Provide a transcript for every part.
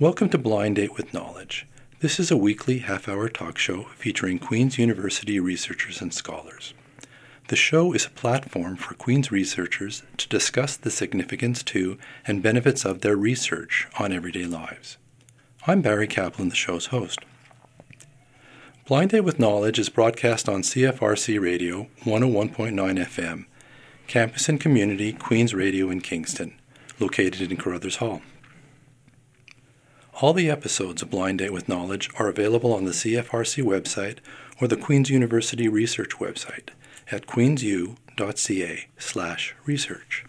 Welcome to Blind Date with Knowledge. This is a weekly half hour talk show featuring Queen's University researchers and scholars. The show is a platform for Queen's researchers to discuss the significance to and benefits of their research on everyday lives. I'm Barry Kaplan, the show's host. Blind Date with Knowledge is broadcast on CFRC Radio 101.9 FM, campus and community Queen's Radio in Kingston, located in Carruthers Hall. All the episodes of Blind Date with Knowledge are available on the CFRC website or the Queen's University Research website at queensu.ca/research.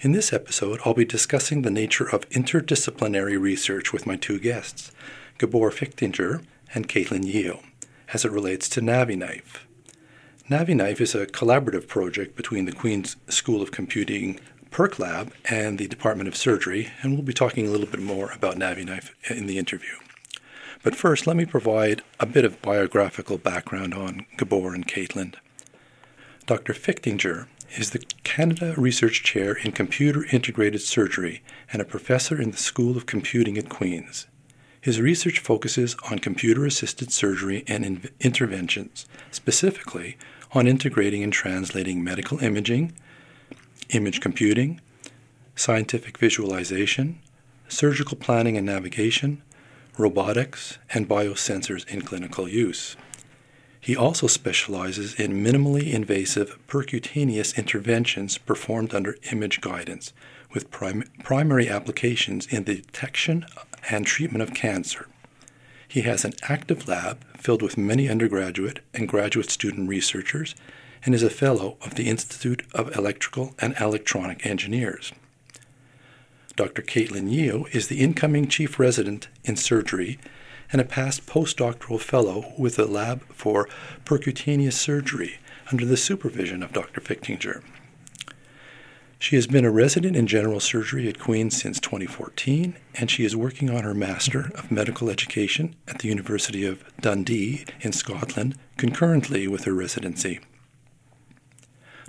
In this episode, I'll be discussing the nature of interdisciplinary research with my two guests, Gabor Fichtinger and Caitlin Yeo, as it relates to NaviKnife. NaviKnife is a collaborative project between the Queen's School of Computing PERC Lab and the Department of Surgery, and we'll be talking a little bit more about NaviKnife in the interview. But first, let me provide a bit of biographical background on Gabor and Caitlin. Dr. Fichtinger is the Canada Research Chair in Computer Integrated Surgery and a professor in the School of Computing at Queen's. His research focuses on computer assisted surgery and in- interventions, specifically on integrating and translating medical imaging, image computing, scientific visualization, surgical planning and navigation, robotics, and biosensors in clinical use. He also specializes in minimally invasive percutaneous interventions performed under image guidance, with prim- primary applications in the detection and treatment of cancer. He has an active lab filled with many undergraduate and graduate student researchers and is a fellow of the Institute of Electrical and Electronic Engineers. Dr. Caitlin Yeo is the incoming chief resident in surgery and a past postdoctoral fellow with the Lab for Percutaneous Surgery under the supervision of Dr. Fichtinger. She has been a resident in general surgery at Queen's since 2014, and she is working on her Master of Medical Education at the University of Dundee in Scotland concurrently with her residency.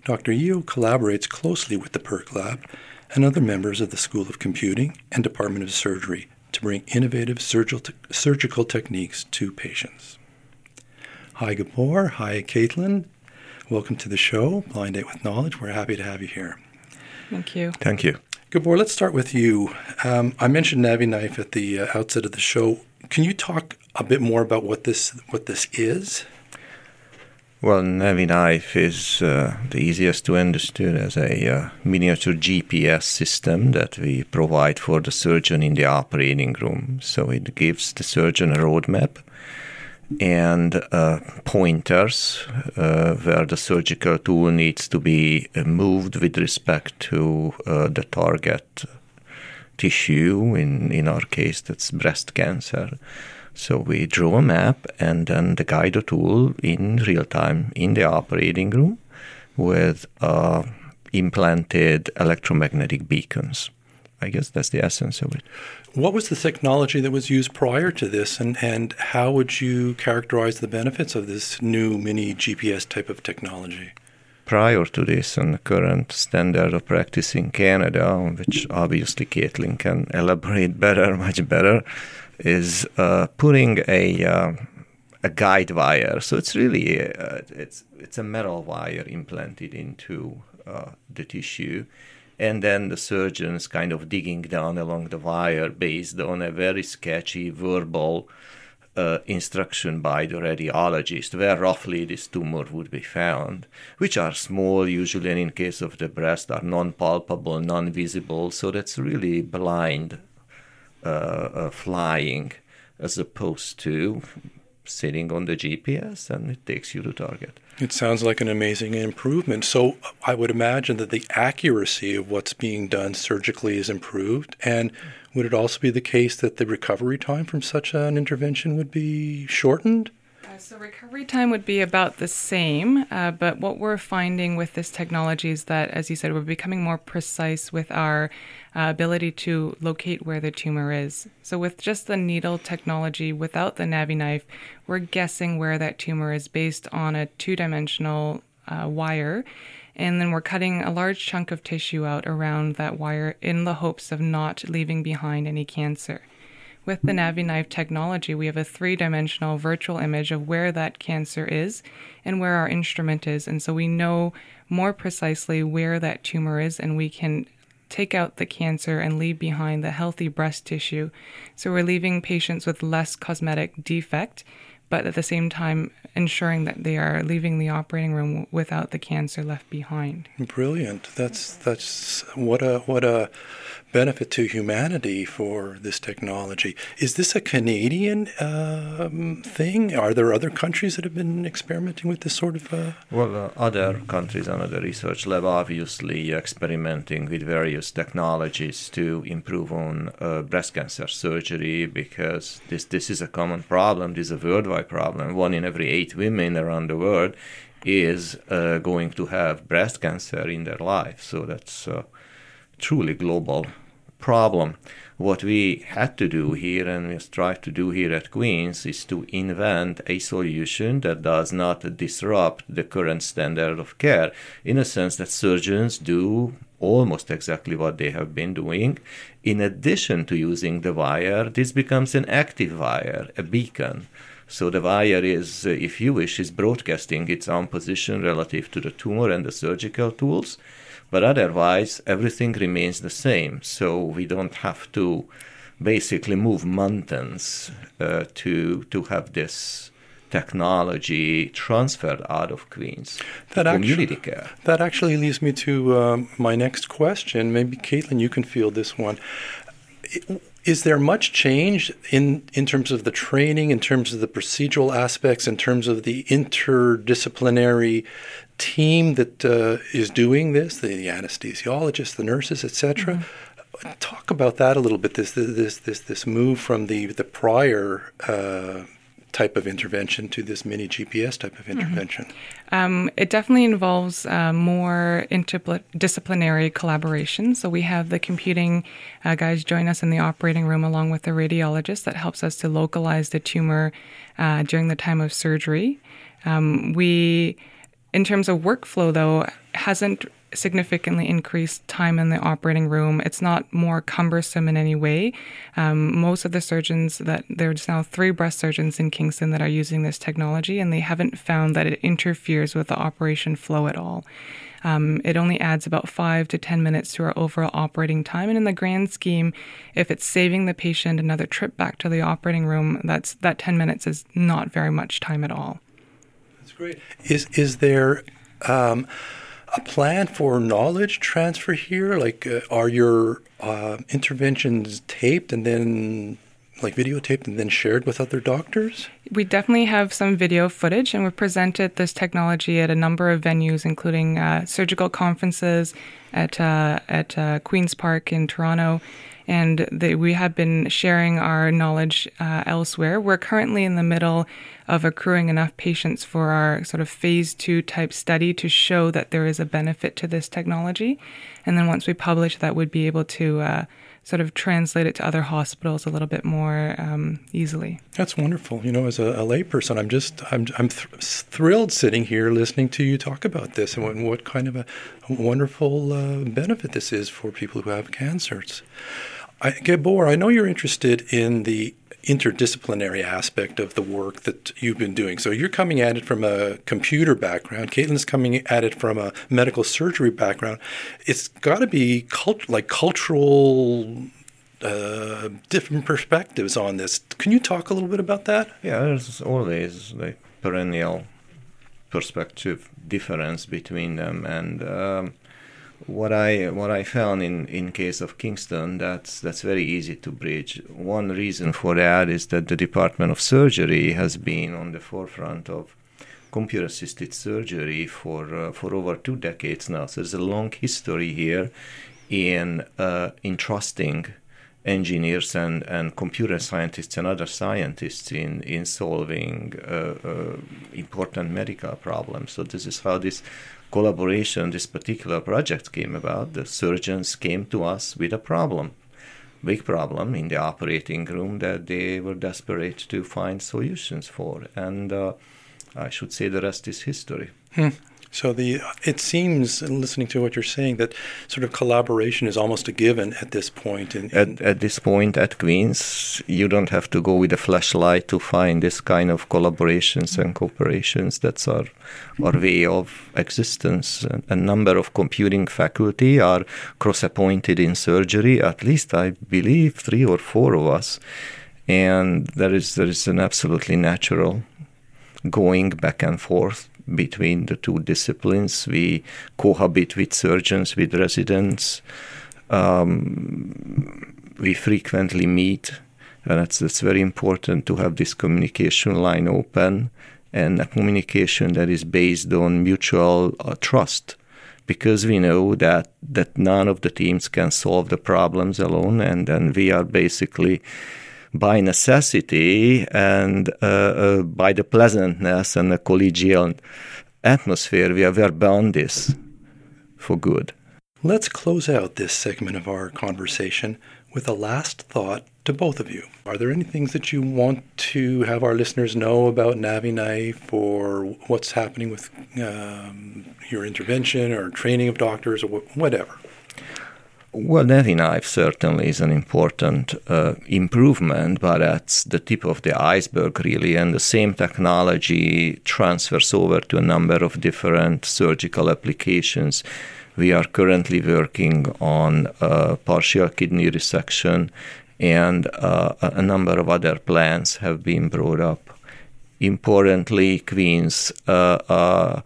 Dr. Yeo collaborates closely with the PERC Lab and other members of the School of Computing and Department of Surgery to bring innovative surgical, te- surgical techniques to patients. Hi, Gabor. Hi, Caitlin. Welcome to the show, Blind Date with Knowledge. We're happy to have you here. Thank you. Thank you. Gabor, let's start with you. Um, I mentioned NaviKnife at the uh, outset of the show. Can you talk a bit more about what this what this is? Well, NaviKnife is uh, the easiest to understand as a uh, miniature GPS system that we provide for the surgeon in the operating room. So it gives the surgeon a roadmap and uh, pointers uh, where the surgical tool needs to be uh, moved with respect to uh, the target tissue. In in our case, that's breast cancer. So we draw a map and then the guide tool in real time in the operating room with uh, implanted electromagnetic beacons. I guess that's the essence of it. What was the technology that was used prior to this, and, and how would you characterize the benefits of this new mini GPS type of technology? Prior to this, and the current standard of practice in Canada, which obviously Caitlin can elaborate better, much better, is uh, putting a uh, a guide wire. So it's really uh, it's it's a metal wire implanted into uh, the tissue, and then the surgeon is kind of digging down along the wire based on a very sketchy verbal. Uh, instruction by the radiologist where roughly this tumor would be found, which are small usually, and in case of the breast are non-palpable, non-visible. So that's really blind Uh, uh, flying as opposed to sitting on the GPS and it takes you to target. It sounds like an amazing improvement. So I would imagine that the accuracy of what's being done surgically is improved. And would it also be the case that the recovery time from such an intervention would be shortened? So recovery time would be about the same, uh, but what we're finding with this technology is that, as you said, we're becoming more precise with our uh, ability to locate where the tumor is. So with just the needle technology, without the NaviKnife, we're guessing where that tumor is based on a two-dimensional uh, wire. And then we're cutting a large chunk of tissue out around that wire in the hopes of not leaving behind any cancer. With the NaviKnife technology, we have a three dimensional virtual image of where that cancer is and where our instrument is. And so we know more precisely where that tumor is, and we can take out the cancer and leave behind the healthy breast tissue. So we're leaving patients with less cosmetic defect, but at the same time ensuring that they are leaving the operating room without the cancer left behind. Brilliant. That's that's what a what a benefit to humanity for this technology. Is this a Canadian um, thing? Are there other countries that have been experimenting with this sort of? Uh... Well, uh, other countries and other research lab obviously experimenting with various technologies to improve on uh, breast cancer surgery because this this is a common problem. This is a worldwide problem. One in every eight women around the world is uh, going to have breast cancer in their life. So that's uh, truly global problem. What we had to do here and we strive to do here at Queen's is to invent a solution that does not disrupt the current standard of care in a sense that surgeons do almost exactly what they have been doing. In addition to using the wire, this becomes an active wire, a beacon. So the wire is, if you wish, is broadcasting its own position relative to the tumor and the surgical tools but otherwise, everything remains the same. So we don't have to basically move mountains uh, to to have this technology transferred out of Queen's that community actually, care. That actually leads me to um, my next question. Maybe Caitlin, you can field this one. Is there much change in, in terms of the training, in terms of the procedural aspects, in terms of the interdisciplinary team that uh, is doing this, the, the anesthesiologists, the nurses, etc. Mm-hmm. Talk about that a little bit. This this this this move from the the prior uh, type of intervention to this mini GPS type of mm-hmm. intervention. Mm-hmm. Um, it definitely involves uh, more interdisciplinary collaboration. So we have the computing uh, guys join us in the operating room along with the radiologist that helps us to localize the tumor uh, during the time of surgery. Um, we in terms of workflow, though, hasn't significantly increased time in the operating room. It's not more cumbersome in any way. Um, most of the surgeons that there's now three breast surgeons in Kingston that are using this technology, and they haven't found that it interferes with the operation flow at all. Um, it only adds about five to 10 minutes to our overall operating time. And in the grand scheme, if it's saving the patient another trip back to the operating room, that's, that 10 minutes is not very much time at all great. Is is there um, a plan for knowledge transfer here? Like, uh, are your uh, interventions taped and then like videotaped and then shared with other doctors? We definitely have some video footage, and we've presented this technology at a number of venues, including uh, surgical conferences at uh, at uh, Queen's Park in Toronto, and they, we have been sharing our knowledge uh, elsewhere. We're currently in the middle of accruing enough patients for our sort of phase two type study to show that there is a benefit to this technology. And then once we publish that, we'd be able to uh, sort of translate it to other hospitals a little bit more um, easily. That's wonderful. You know, as a, a layperson, I'm just I'm I'm th- thrilled sitting here listening to you talk about this and what, what kind of a wonderful uh, benefit this is for people who have cancers. I, Gabor, I know you're interested in the interdisciplinary aspect of the work that you've been doing. So you're coming at it from a computer background. Caitlin's coming at it from a medical surgery background. It's got to be cult- like cultural uh, different perspectives on this. Can you talk a little bit about that? Yeah, there's always the perennial perspective difference between them, and um, what I what I found in, in case of Kingston that's that's very easy to bridge. One reason for that is that the Department of Surgery has been on the forefront of computer assisted surgery for uh, for over two decades now. So there's a long history here in uh, entrusting engineers and, and computer scientists and other scientists in in solving uh, uh important medical problems. So this is how this collaboration, this particular project came about. The surgeons came to us with a problem, big problem in the operating room that they were desperate to find solutions for. And uh, I should say the rest is history. Hmm. So the it seems, listening to what you're saying, that sort of collaboration is almost a given at this point. In, in at, at this point at Queen's, you don't have to go with a flashlight to find this kind of collaborations and cooperations. That's our our way of existence. A, a number of computing faculty are cross-appointed in surgery. At least I believe three or four of us, and there is there is an absolutely natural going back and forth between the two disciplines. We cohabit with surgeons, with residents. Um, we frequently meet, and that's, that's very important to have this communication line open and a communication that is based on mutual uh, trust because we know that that none of the teams can solve the problems alone and then we are basically by necessity and uh, uh, by the pleasantness and the collegial atmosphere, we are, are bound this for good. Let's close out this segment of our conversation with a last thought to both of you. Are there any things that you want to have our listeners know about NaviKnife or what's happening with um, your intervention or training of doctors or whatever? Well, NaviKnife certainly is an important uh, improvement, but that's the tip of the iceberg, really. And the same technology transfers over to a number of different surgical applications. We are currently working on uh, partial kidney resection, and uh, a number of other plans have been brought up. Importantly, Queen's uh, uh,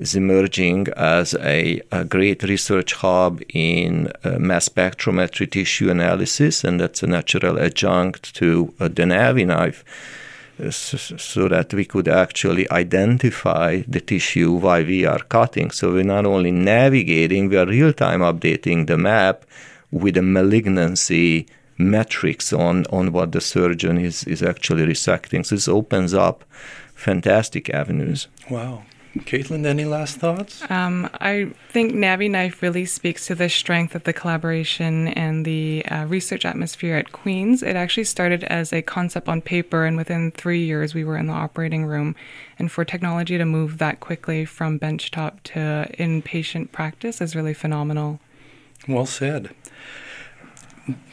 is emerging as a, a great research hub in uh, mass spectrometry tissue analysis, and that's a natural adjunct to uh, the NaviKnife. knife. so that we could actually identify the tissue while we are cutting. So we're not only navigating, we are real time updating the map with the malignancy metrics on, on what the surgeon is, is actually resecting. So this opens up fantastic avenues. Wow. Caitlin, any last thoughts? Um, I think NaviKnife really speaks to the strength of the collaboration and the uh, research atmosphere at Queen's. It actually started as a concept on paper, and within three years, we were in the operating room. And for technology to move that quickly from benchtop to inpatient practice is really phenomenal. Well said.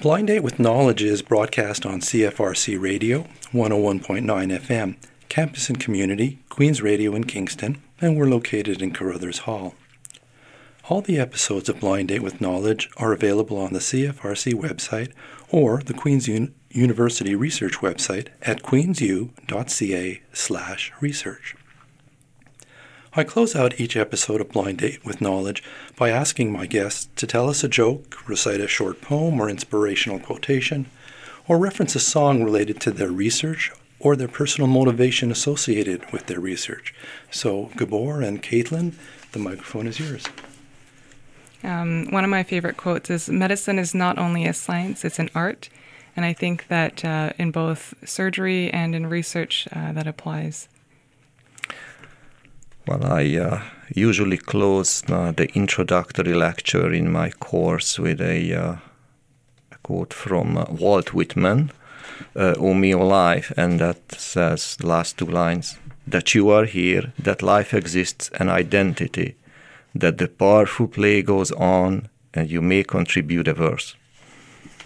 Blind Date with Knowledge is broadcast on CFRC Radio, 101.9 FM, campus and community, Queen's Radio in Kingston, and we're located in Carruthers Hall. All the episodes of Blind Date with Knowledge are available on the CFRC website or the Queen's Un- University Research website at queensu.ca/research. I close out each episode of Blind Date with Knowledge by asking my guests to tell us a joke, recite a short poem or inspirational quotation, or reference a song related to their research or their personal motivation associated with their research. So, Gabor and Caitlin, the microphone is yours. Um, one of my favorite quotes is Medicine is not only a science, it's an art. And I think that uh, in both surgery and in research, uh, that applies. Well, I uh, usually close uh, the introductory lecture in my course with a, uh, a quote from uh, Walt Whitman uh, O Me! O Life, and that says the last two lines that you are here, that life exists, an identity, that the powerful play goes on, and you may contribute a verse.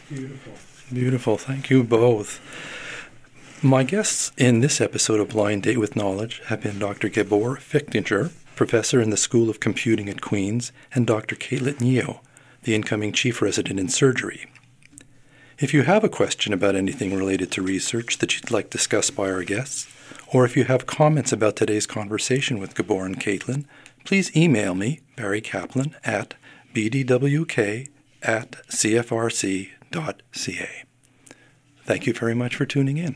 Beautiful. Beautiful. Thank you both. My guests in this episode of Blind Date with Knowledge have been Dr. Gabor Fichtinger, professor in the School of Computing at Queen's, and Dr. Caitlin Yeo, the incoming chief resident in surgery. If you have a question about anything related to research that you'd like discussed by our guests, or if you have comments about today's conversation with Gabor and Caitlin, please email me, Barry Kaplan, at bdwk at cfrc.ca. Thank you very much for tuning in.